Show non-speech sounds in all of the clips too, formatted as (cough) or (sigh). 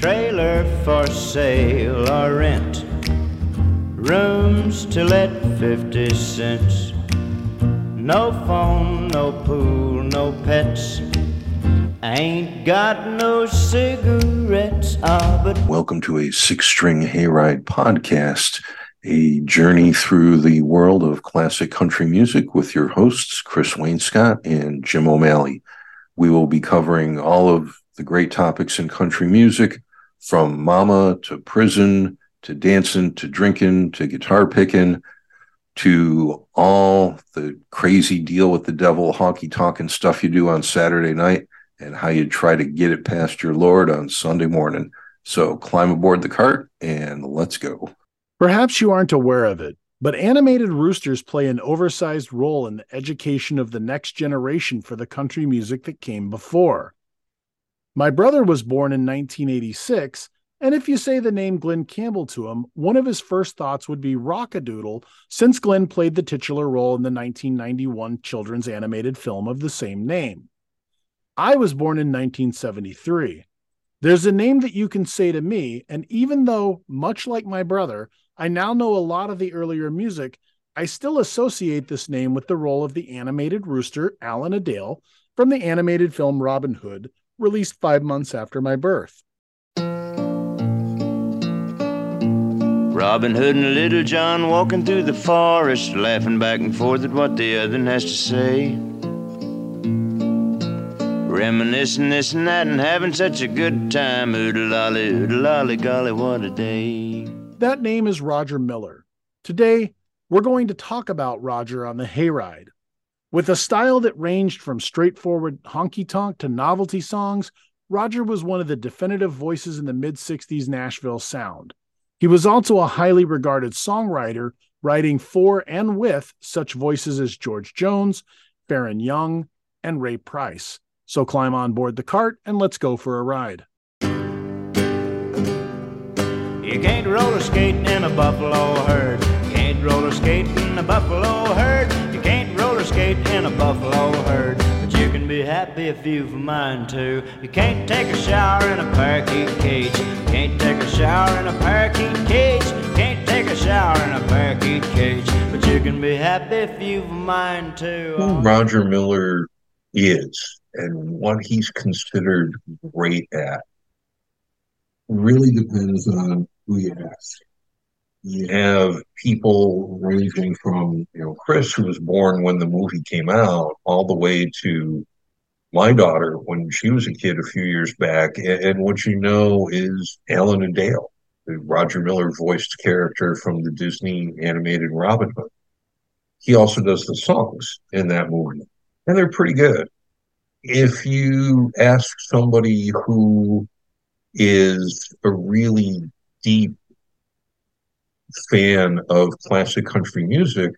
Trailer for sale or rent. Rooms to let 50 cents. No phone, no pool, no pets. ain't got no cigarettes. Ah, but Welcome to a six string hayride podcast, a journey through the world of classic country music with your hosts, Chris Wainscott and Jim O'Malley. We will be covering all of the great topics in country music from mama to prison to dancing to drinking to guitar picking to all the crazy deal with the devil honky tonk and stuff you do on Saturday night and how you try to get it past your Lord on Sunday morning. So climb aboard the cart and let's go. Perhaps you aren't aware of it, but animated roosters play an oversized role in the education of the next generation for the country music that came before. My brother was born in 1986, and if you say the name Glen Campbell to him, one of his first thoughts would be Rock-a-Doodle, since Glen played the titular role in the 1991 children's animated film of the same name. I was born in 1973. There's a name that you can say to me, and even though, much like my brother, I now know a lot of the earlier music, I still associate this name with the role of the animated rooster, Alan-a-Dale, from the animated film Robin Hood, released five months after my birth. Robin Hood and Little John walking through the forest, laughing back and forth at what the other has to say. Reminiscing this and that and having such a good time. Oodle lolly, oodle lolly, golly, what a day. That name is Roger Miller. Today, we're going to talk about Roger on the Hayride. With a style that ranged from straightforward honky tonk to novelty songs, Roger was one of the definitive voices in the mid 60s Nashville sound. He was also a highly regarded songwriter, writing for and with such voices as George Jones, Faron Young, and Ray Price. So climb on board the cart and let's go for a ride. You can't roller skate in a buffalo herd. You can't roller skate in a buffalo herd. Skate in a buffalo herd. But you can be happy if you've a mind to. You can't take a shower in a parakeet cage. Can't take a shower in a parakeet cage. Can't take a shower in a parakeet cage. But you can be happy if you've a mind to. Who Roger Miller is and what he's considered great at really depends on who you ask. You have people ranging from, you know, Chris, who was born when the movie came out, all the way to my daughter when she was a kid a few years back. And, and what you know is Alan-a-Dale, the Roger Miller voiced character from the Disney animated Robin Hood. He also does the songs in that movie, and they're pretty good. If you ask somebody who is a really deep fan of classic country music,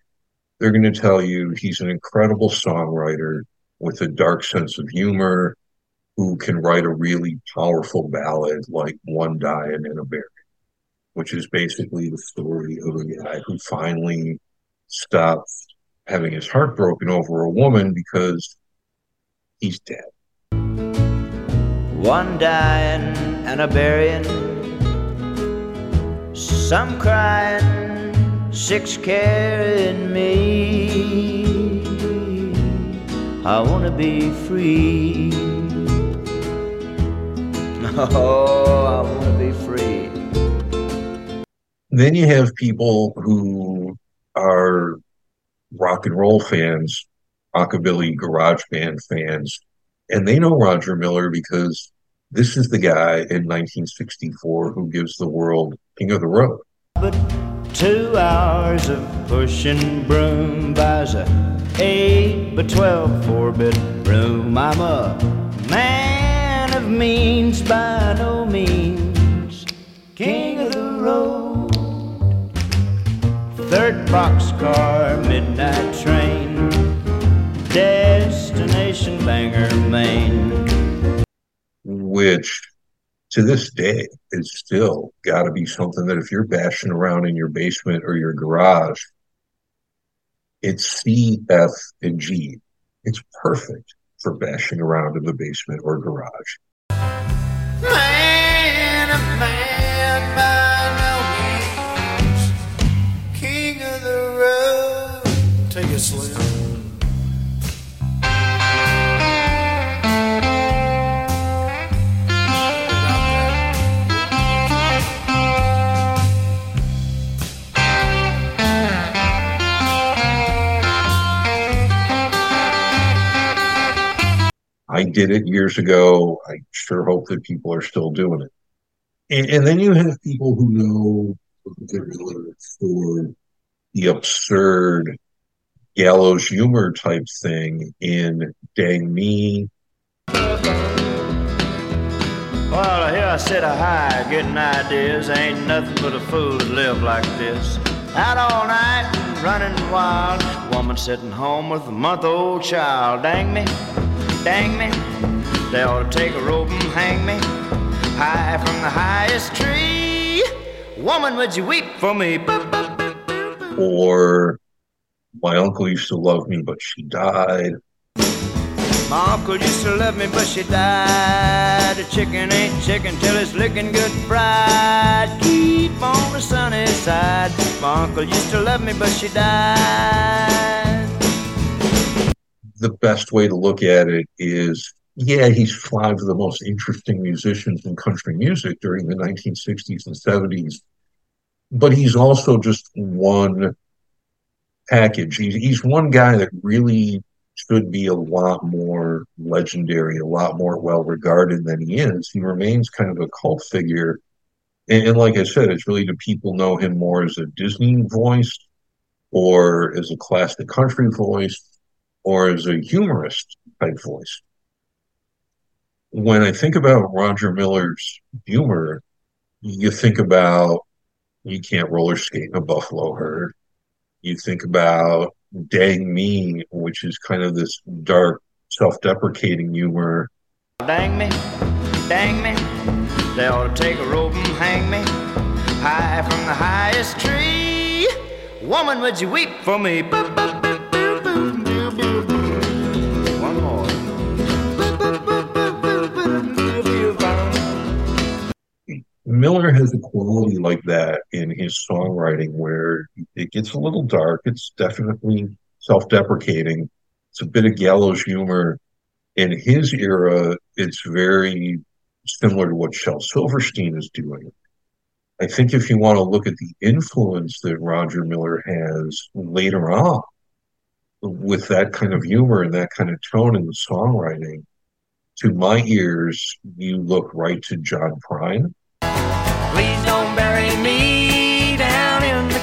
they're going to tell you he's an incredible songwriter with a dark sense of humor who can write a really powerful ballad like One Dying and a Burying, which is basically the story of a guy who finally stops having his heart broken over a woman because he's dead. One dying and a burying, some crying, six carrying me. I wanna be free. (laughs) Oh, I wanna be free. Then you have people who are rock and roll fans, rockabilly garage band fans, and they know Roger Miller because this is the guy in 1964 who gives the world King of the Road. But two hours of pushing broom buys a eight by twelve four bit room. I'm a man of means by no means, king of the road. Third boxcar, midnight train, destination Bangor, Maine. which to this day it's still got to be something that if you're bashing around in your basement or your garage it's c f and g. It's perfect for bashing around in the basement or garage. Man, man. I did it years ago. I sure hope that people are still doing it. And, and then you have people who know for the absurd gallows humor type thing in Dang Me. Well, here I sit a high, getting ideas. Ain't nothing but a fool to live like this. Out all night, running wild. Woman sitting home with a month old child. Dang me, dang me. They ought to take a rope and hang me high from the highest tree. Woman, would you weep for me? Or my uncle used to love me, but she died. My uncle used to love me, but she died. A chicken ain't chicken till it's licking good fried. Keep on the sunny side. My uncle used to love me, but she died. The best way to look at it is yeah, he's five of the most interesting musicians in country music during the 1960s and 70s. But he's also just one package. He's, he's one guy that really should be a lot more legendary, a lot more well regarded than he is. He remains kind of a cult figure. And, and, like I said, it's really do people know him more as a Disney voice or as a classic country voice or as a humorist type voice. When I think about Roger Miller's humor, you think about you can't roller skate in a buffalo herd. You think about Dang Me, which is kind of this dark, self deprecating humor. Dang me, dang me, they ought to take a rope and hang me high from the highest tree. Woman, would you weep for me? One Miller has a quality like that in his songwriting where it gets a little dark. It's definitely self deprecating. It's a bit of gallows humor. In his era, it's very similar to what Shel Silverstein is doing. I think if you want to look at the influence that Roger Miller has later on with that kind of humor and that kind of tone in the songwriting, to my ears, you look right to John Prine Please don't bury me down in the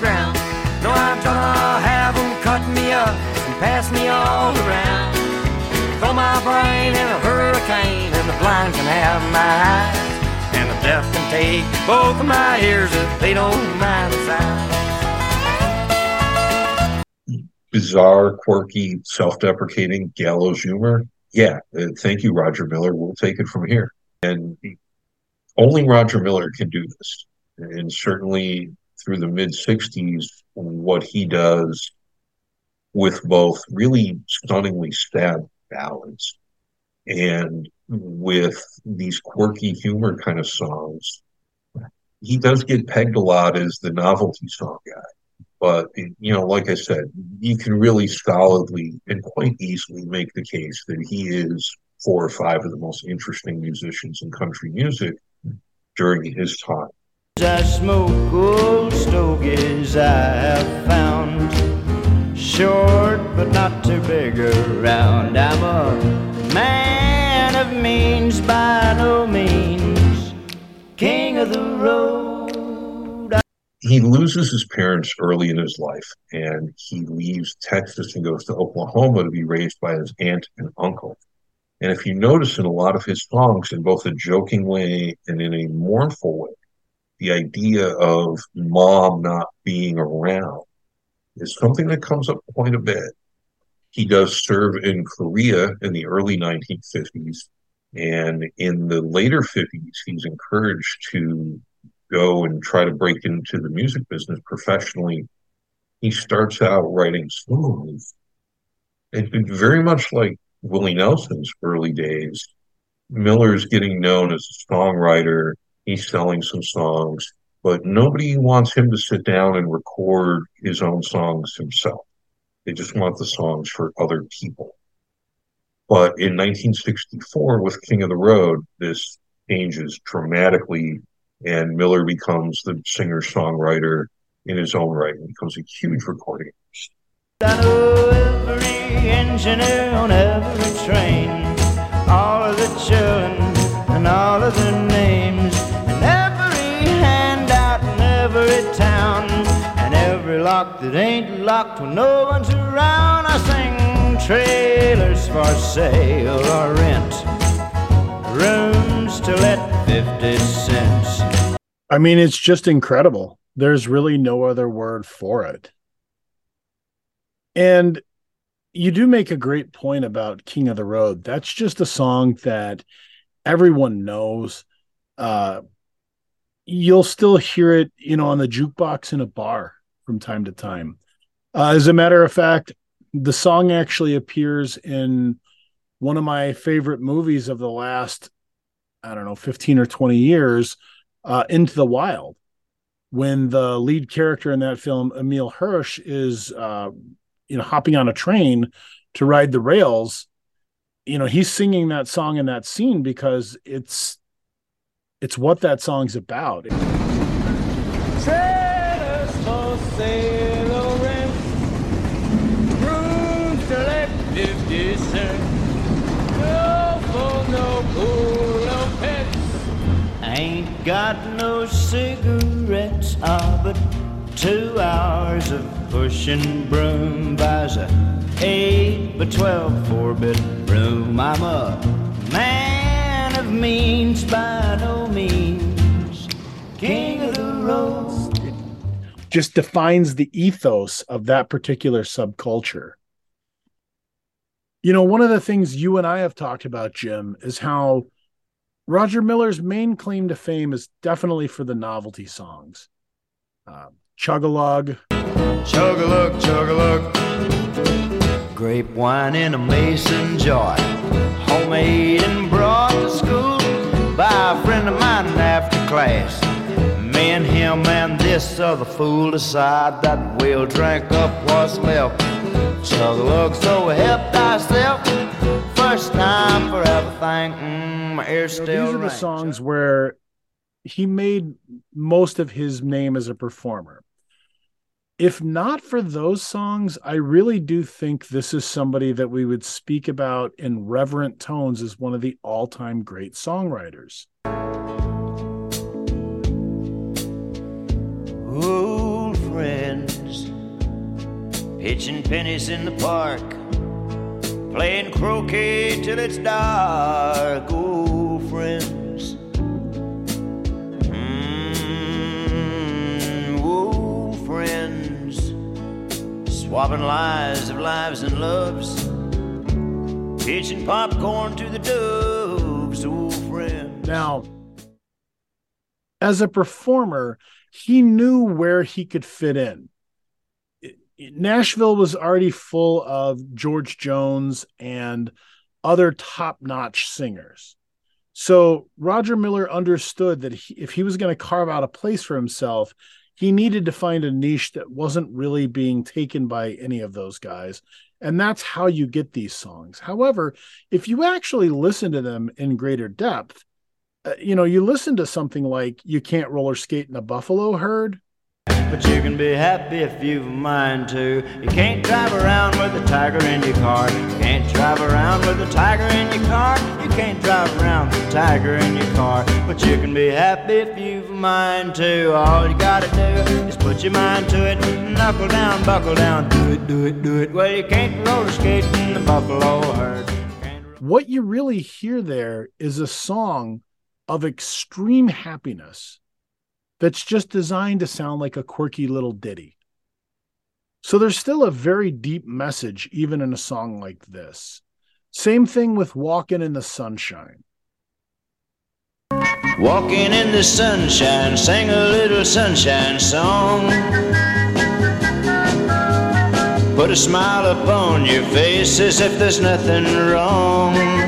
ground. No, I'm gonna have them cut me up and pass me all around. Throw my brain in a hurricane, and the blind can have my eyes. And the deaf can take both of my ears if they don't mind the sound. Bizarre, quirky, self deprecating gallows humor. Yeah, uh, thank you, Roger Miller. We'll take it from here. And only Roger Miller can do this. And certainly through the mid 60s, what he does with both really stunningly sad ballads and with these quirky humor kind of songs, he does get pegged a lot as the novelty song guy. But, you know, like I said, you can really solidly and quite easily make the case that he is four or five of the most interesting musicians in country music during his time. I smoke old stogies I have found short but not too big around. I'm a man of means by no means, king of the road. He loses his parents early in his life and he leaves Texas and goes to Oklahoma to be raised by his aunt and uncle. And if you notice in a lot of his songs, in both a joking way and in a mournful way, the idea of mom not being around is something that comes up quite a bit. He does serve in Korea in the early 1950s. And in the later 50s, he's encouraged to go and try to break into the music business professionally. He starts out writing songs. It's very much like Willie Nelson's early days. Miller's getting known as a songwriter. He's selling some songs, but nobody wants him to sit down and record his own songs himself. They just want the songs for other people. But in 1964, with King of the Road, this changes dramatically, and Miller becomes the singer songwriter in his own right and becomes a huge recording artist engineer on every train. all of the children and all of their names, and every handout in every town, and every lock that ain't locked when no one's around. I sing trailers for sale or rent, rooms to let 50 cents. I mean, it's just incredible. There's really no other word for it. And you do make a great point about King of the Road. That's just a song that everyone knows. Uh, you'll still hear it, you know, on the jukebox in a bar from time to time. Uh, as a matter of fact, the song actually appears in one of my favorite movies of the last, I don't know, 15 or 20 years, uh, Into the Wild, when the lead character in that film, Emile Hirsch, is uh, you know hopping on a train to ride the rails you know he's singing that song in that scene because it's it's what that song's about. Ain't got no cigarettes, ah, but two hours of pushing broom buys a eight by twelve four bit room. I'm a man of means by no means, king of the road. just defines the ethos of that particular subculture you know one of the things you and i have talked about jim is how roger miller's main claim to fame is definitely for the novelty songs uh, chug-a-lug Chug-a-lug, chug-a-lug. Grape wine in a mason jar, homemade and brought to school by a friend of mine after class. Me and him and this other fool decide that we'll drink up what's left. Chug-a-lug, so help thyself. First time for everything. Mm, my You know, still these are the ring. songs where he made most of his name as a performer. If not for those songs, I really do think this is somebody that we would speak about in reverent tones as one of the all time great songwriters. Old friends, pitching pennies in the park, playing croquet till it's dark. Old friends, swapping lies of lives and loves, pitching popcorn to the doves. Old friends. Now, as a performer, he knew where he could fit in. Nashville was already full of George Jones and other top notch singers. So Roger Miller understood that he, if he was going to carve out a place for himself, he needed to find a niche that wasn't really being taken by any of those guys. And that's how you get these songs. However, if you actually listen to them in greater depth, uh, you know, you listen to something like "You Can't Roller Skate in a Buffalo Herd." But you can be happy if you've a mind to. You can't drive around with a tiger in your car. You can't drive around with a tiger in your car. You can't drive around with a tiger in your car. But you can be happy if you've a mind to. All you gotta do is put your mind to it. Knuckle down, buckle down, do it, do it, do it. Well, you can't roller skate in the buffalo herd. What you really hear there is a song of extreme happiness that's just designed to sound like a quirky little ditty. So there's still a very deep message, even in a song like this. Same thing with Walking in the Sunshine. Walking in the sunshine, sing a little sunshine song. Put a smile upon your face as if there's nothing wrong.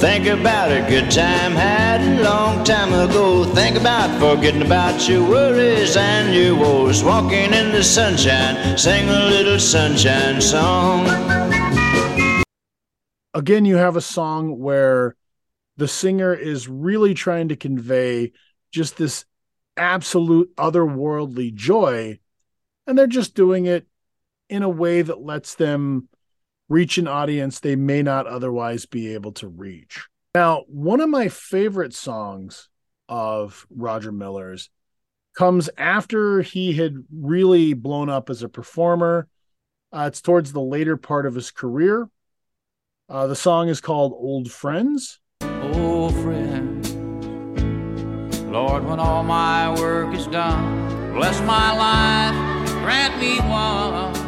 Think about a good time had a long time ago. Think about forgetting about your worries and your woes. Walking in the sunshine, sing a little sunshine song. again you have a song where the singer is really trying to convey just this absolute otherworldly joy and they're just doing it in a way that lets them reach an audience they may not otherwise be able to reach. Now, one of my favorite songs of Roger Miller's comes after he had really blown up as a performer. Uh, it's towards the later part of his career. Uh, the song is called Old Friends. Old friend, Lord, when all my work is done, bless my life, grant me one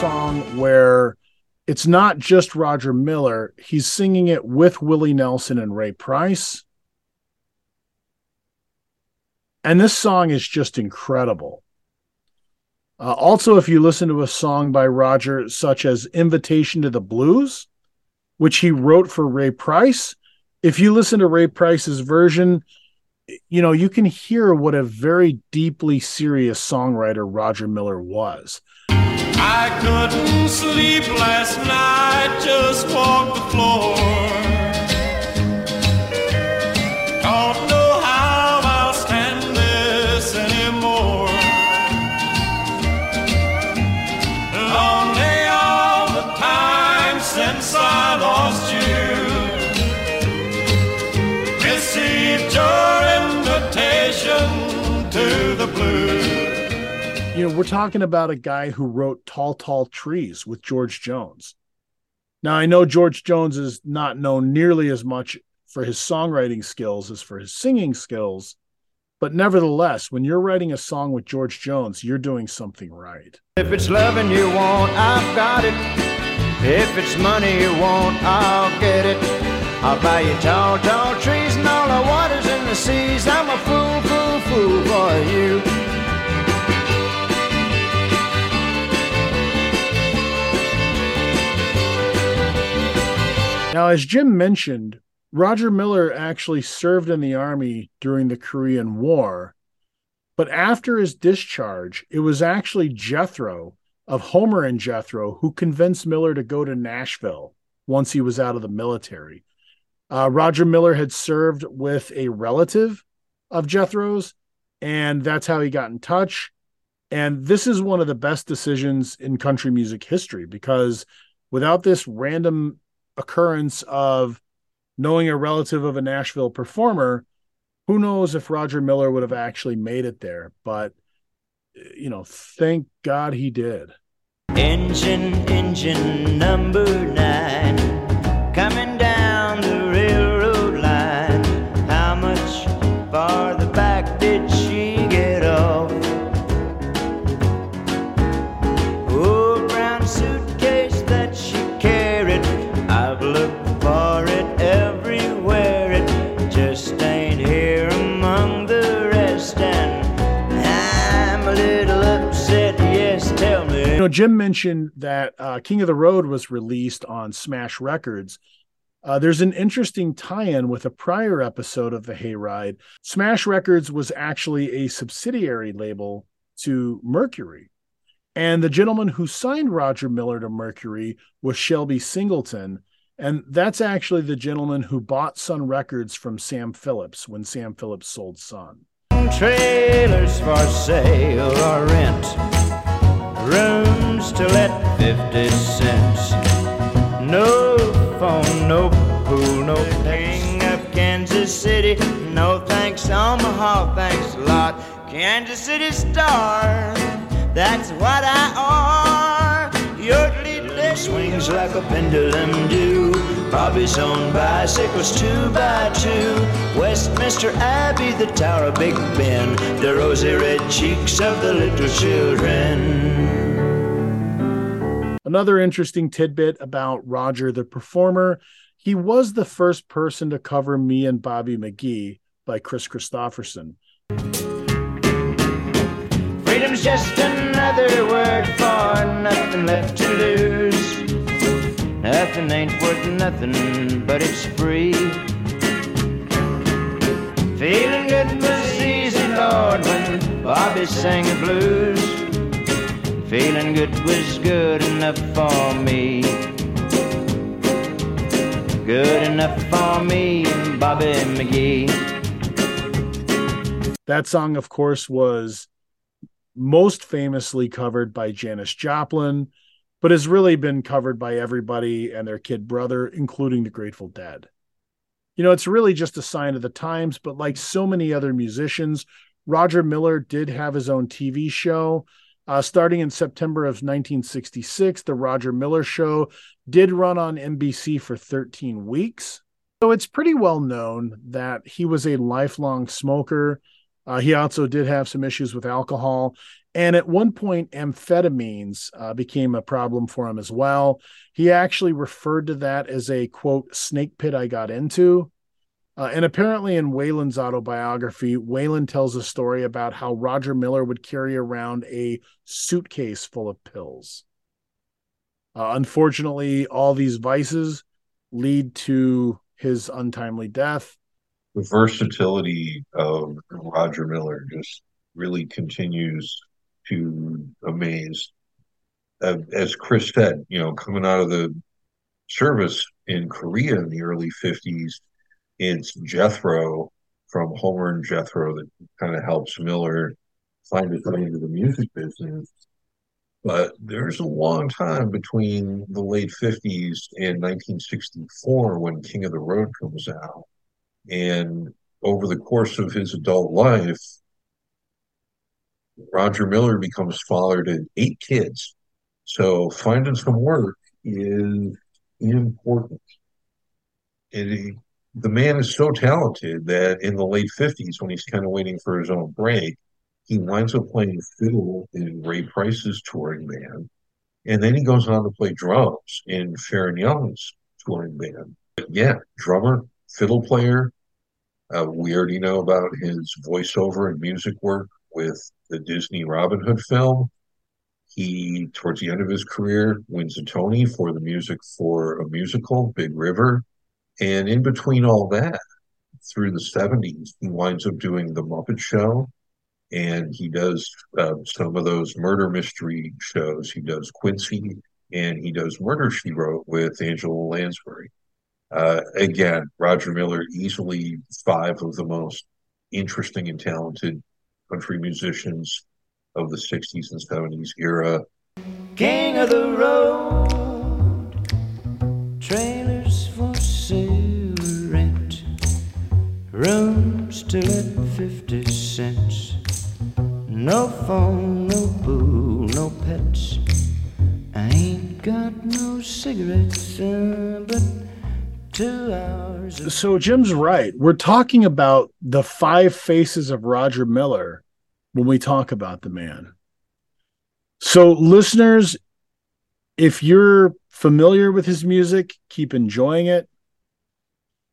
song where it's not just Roger Miller, he's singing it with Willie Nelson and Ray Price. And this song is just incredible. Uh, also, if you listen to a song by Roger, such as Invitation to the Blues, which he wrote for Ray Price, if you listen to Ray Price's version, you know, you can hear what a very deeply serious songwriter Roger Miller was. I couldn't sleep last night, just walked the floor. Know, we're talking about a guy who wrote Tall, Tall Trees with George Jones. Now, I know George Jones is not known nearly as much for his songwriting skills as for his singing skills, but nevertheless, when you're writing a song with George Jones, you're doing something right. If it's loving you want, I've got it. If it's money you want, I'll get it. I'll buy you tall, tall trees and all the waters and the seas. I'm a fool, fool, fool for you. Now, as Jim mentioned, Roger Miller actually served in the Army during the Korean War, but after his discharge, it was actually Jethro of Homer and Jethro who convinced Miller to go to Nashville once he was out of the military. Uh, Roger Miller had served with a relative of Jethro's, and that's how he got in touch. And this is one of the best decisions in country music history because without this random occurrence of knowing a relative of a Nashville performer, who knows if Roger Miller would have actually made it there. But, you know, thank God he did. Engine, engine number nine, Jim mentioned that uh, King of the Road was released on Smash Records. Uh, there's an interesting tie-in with a prior episode of the Hayride. Smash Records was actually a subsidiary label to Mercury, and the gentleman who signed Roger Miller to Mercury was Shelby Singleton, and that's actually the gentleman who bought Sun Records from Sam Phillips when Sam Phillips sold Sun. trailers for sale 50 cents. No phone, no pool, no king of Kansas City. No thanks, Omaha, thanks a lot. Kansas City star, that's what I are. Yodeling swings like a pendulum do. Bobby's on bicycles two by two. Westminster Abbey, the Tower of Big Ben, the rosy red cheeks of the little children. Another interesting tidbit about Roger the performer he was the first person to cover Me and Bobby McGee by Kris Kristofferson. Freedom's just another word for nothing left to lose. Nothing ain't worth nothing, but it's free. Feeling good was easy, Lord, when Bobby sang the blues. Feeling good was good enough for me. good enough for me Bobby McGee. That song, of course, was most famously covered by Janis Joplin, but has really been covered by everybody and their kid brother, including the Grateful Dead. You know, it's really just a sign of the times, but like so many other musicians, Roger Miller did have his own TV show. Uh, starting in September of 1966, The Roger Miller Show did run on NBC for 13 weeks. So it's pretty well known that he was a lifelong smoker. Uh, he also did have some issues with alcohol. And at one point, amphetamines uh, became a problem for him as well. He actually referred to that as a quote, snake pit I got into. Uh, and apparently, in Waylon's autobiography, Wayland tells a story about how Roger Miller would carry around a suitcase full of pills. Uh, unfortunately, all these vices lead to his untimely death. The versatility of Roger Miller just really continues to amaze. Uh, as Chris said, you know, coming out of the service in Korea in the early 50s, it's Jethro from Homer and Jethro that kind of helps Miller find his way into the music business. But there's a long time between the late 50s and 1964 when King of the Road comes out. And over the course of his adult life, Roger Miller becomes father to eight kids. So finding some work is important. It, the man is so talented that in the late 50s, when he's kind of waiting for his own break, he winds up playing fiddle in Ray Price's touring band. And then he goes on to play drums in Faron Young's touring band. But yeah, drummer, fiddle player. Uh, we already know about his voiceover and music work with the Disney Robin Hood film. He, towards the end of his career, wins a Tony for the music for a musical, Big River. And in between all that, through the 70s, he winds up doing The Muppet Show. And he does uh, some of those murder mystery shows. He does Quincy and he does Murder She Wrote with Angela Lansbury. Uh, again, Roger Miller, easily five of the most interesting and talented country musicians of the 60s and 70s era. King of the road, trailers rooms to let 50 cents. No phone, no boo, no pets. I ain't got no cigarettes, uh, but two hours. So Jim's right. We're talking about the five faces of Roger Miller when we talk about the man. So, listeners, if you're familiar with his music, keep enjoying it.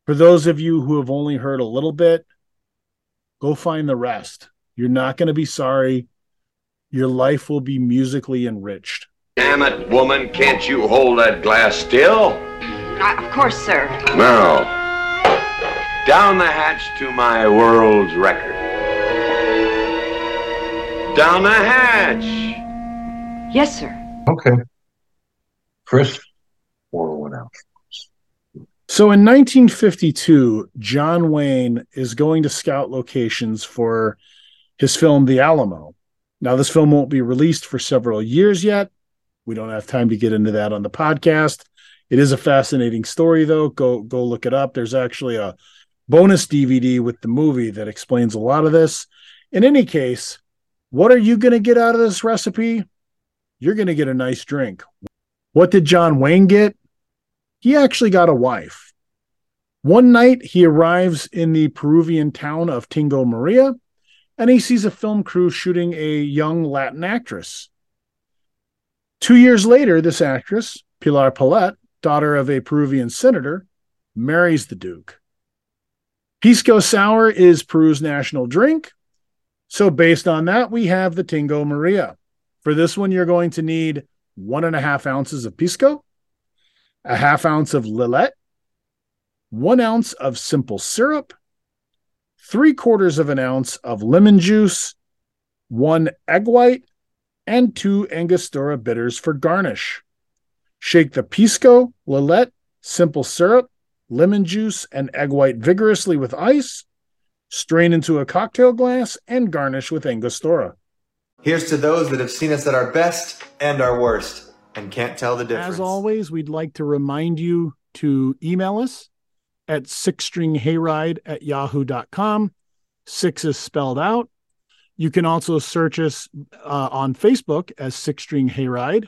For those of you who have only heard a little bit, go find the rest. You're not going to be sorry. Your life will be musically enriched. Damn it, woman, can't you hold that glass still? Uh, of course, sir. Now, down the hatch to my world's record. Down the hatch. Yes, sir. Okay. Chris, pour one out. So in 1952, John Wayne is going to scout locations for his film The Alamo. Now, this film won't be released for several years yet. We don't have time to get into that on the podcast. It is a fascinating story, though. Go go look it up. There's actually a bonus DVD with the movie that explains a lot of this. In any case, what are you going to get out of this recipe? You're going to get a nice drink. What did John Wayne get? He actually got a wife. One night, he arrives in the Peruvian town of Tingo Maria and he sees a film crew shooting a young Latin actress. Two years later, this actress, Pilar Pallete, daughter of a Peruvian senator, marries the Duke. Pisco Sour is Peru's national drink. So, based on that, we have the Tingo Maria. For this one, you're going to need one and a half ounces of Pisco, a half ounce of Lillet, one ounce of simple syrup, three quarters of an ounce of lemon juice, one egg white, and two Angostura bitters for garnish. Shake the Pisco, Lillet, simple syrup, lemon juice, and egg white vigorously with ice, strain into a cocktail glass, and garnish with Angostura. Here's to those that have seen us at our best and our worst and can't tell the difference. As always, we'd like to remind you to email us at sixstringhayride at yahoo.com. Six is spelled out. You can also search us uh, on Facebook as Six String Hayride.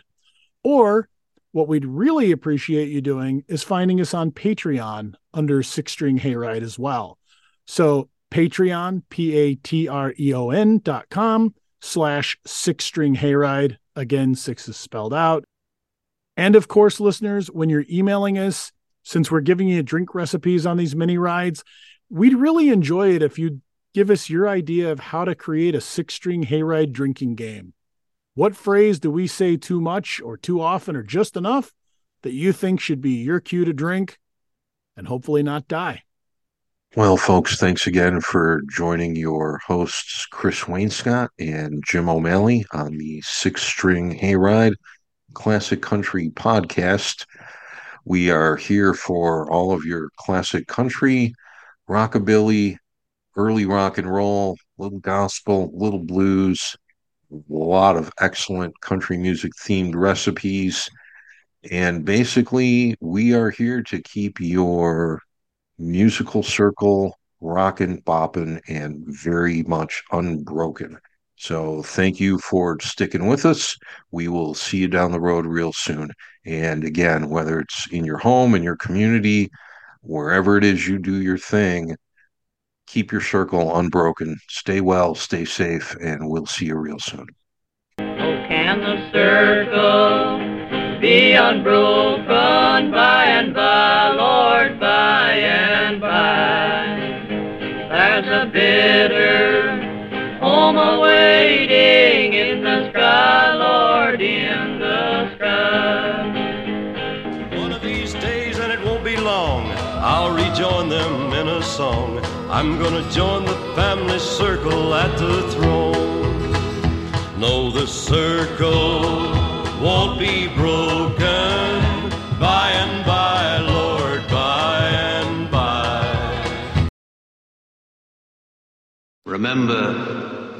Or what we'd really appreciate you doing is finding us on Patreon under Six String Hayride as well. So Patreon, P A T R E O N dot com slash Six String Hayride. Again, six is spelled out. And of course, listeners, when you're emailing us, since we're giving you drink recipes on these mini rides, we'd really enjoy it if you'd give us your idea of how to create a six string hayride drinking game. What phrase do we say too much or too often or just enough that you think should be your cue to drink and hopefully not die? Well, folks, thanks again for joining your hosts, Chris Wainscott and Jim O'Malley, on the Six String Hayride Classic Country podcast. We are here for all of your classic country, rockabilly, early rock and roll, little gospel, little blues, a lot of excellent country music themed recipes. And basically, we are here to keep your musical circle rocking, bopping, and very much unbroken. So thank you for sticking with us. We will see you down the road real soon. And again, whether it's in your home, in your community, wherever it is you do your thing, keep your circle unbroken. Stay well, stay safe, and we'll see you real soon. Oh, can the circle be unbroken by and by, Lord, awaiting in the sky, Lord, in the sky. One of these days, and it won't be long, I'll rejoin them in a song. I'm gonna join the family circle at the throne. No, the circle won't be broken by and by, Lord, by and by. Remember,